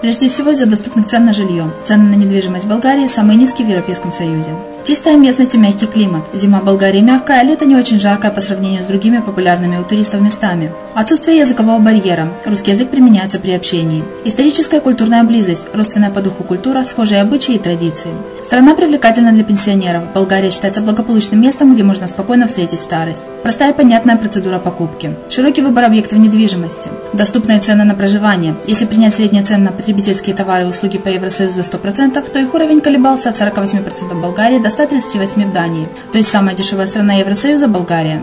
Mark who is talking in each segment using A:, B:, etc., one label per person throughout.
A: Прежде всего из-за доступных цен на жилье. Цены на недвижимость в Болгарии самые низкие в Европейском Союзе. Чистая местность и мягкий климат. Зима в Болгарии мягкая, а лето не очень жаркое по сравнению с другими популярными у туристов местами. Отсутствие языкового барьера. Русский язык применяется при общении. Историческая и культурная близость. Родственная по духу культура, схожие обычаи и традиции. Страна привлекательна для пенсионеров. Болгария считается благополучным местом, где можно спокойно встретить старость. Простая и понятная процедура покупки. Широкий выбор объектов недвижимости. Доступные цены на проживание. Если принять средние цены на потребительские товары и услуги по Евросоюзу за 100%, то их уровень колебался от 48% в Болгарии до 138% в Дании. То есть самая дешевая страна Евросоюза – Болгария.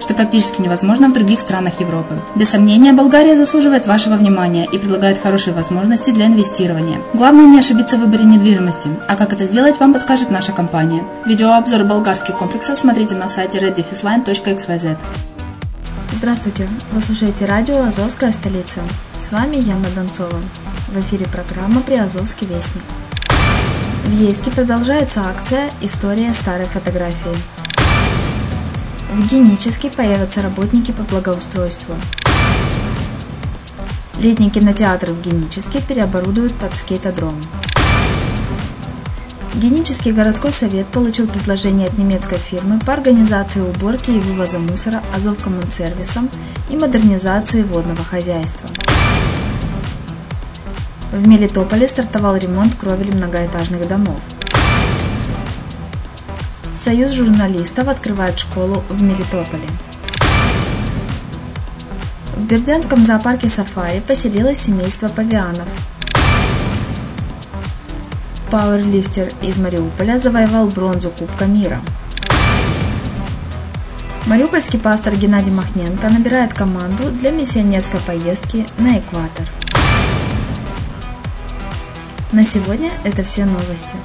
A: что практически невозможно в других странах Европы. Без сомнения, Болгария заслуживает вашего внимания и предлагает хорошие возможности для инвестирования. Главное не ошибиться в выборе недвижимости, а как это сделать, вам подскажет наша компания. Видеообзор болгарских комплексов смотрите на сайте reddefisline.xyz. Здравствуйте! Вы слушаете радио «Азовская столица». С вами Яна Донцова. В эфире программа «Приазовский вестник». В Ейске продолжается акция «История старой фотографии». В Генически появятся работники по благоустройству. Летний кинотеатр в Генически переоборудуют под скейтодром. Генический городской совет получил предложение от немецкой фирмы по организации уборки и вывоза мусора Азов Коммунсервисом и модернизации водного хозяйства. В Мелитополе стартовал ремонт кровель многоэтажных домов. Союз журналистов открывает школу в Мелитополе. В Бердянском зоопарке «Сафари» поселилось семейство павианов – пауэрлифтер из Мариуполя завоевал бронзу Кубка мира. Мариупольский пастор Геннадий Махненко набирает команду для миссионерской поездки на экватор. На сегодня это все новости.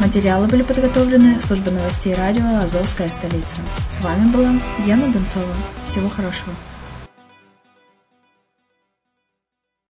A: Материалы были подготовлены службой новостей радио «Азовская столица». С вами была Яна Донцова. Всего хорошего.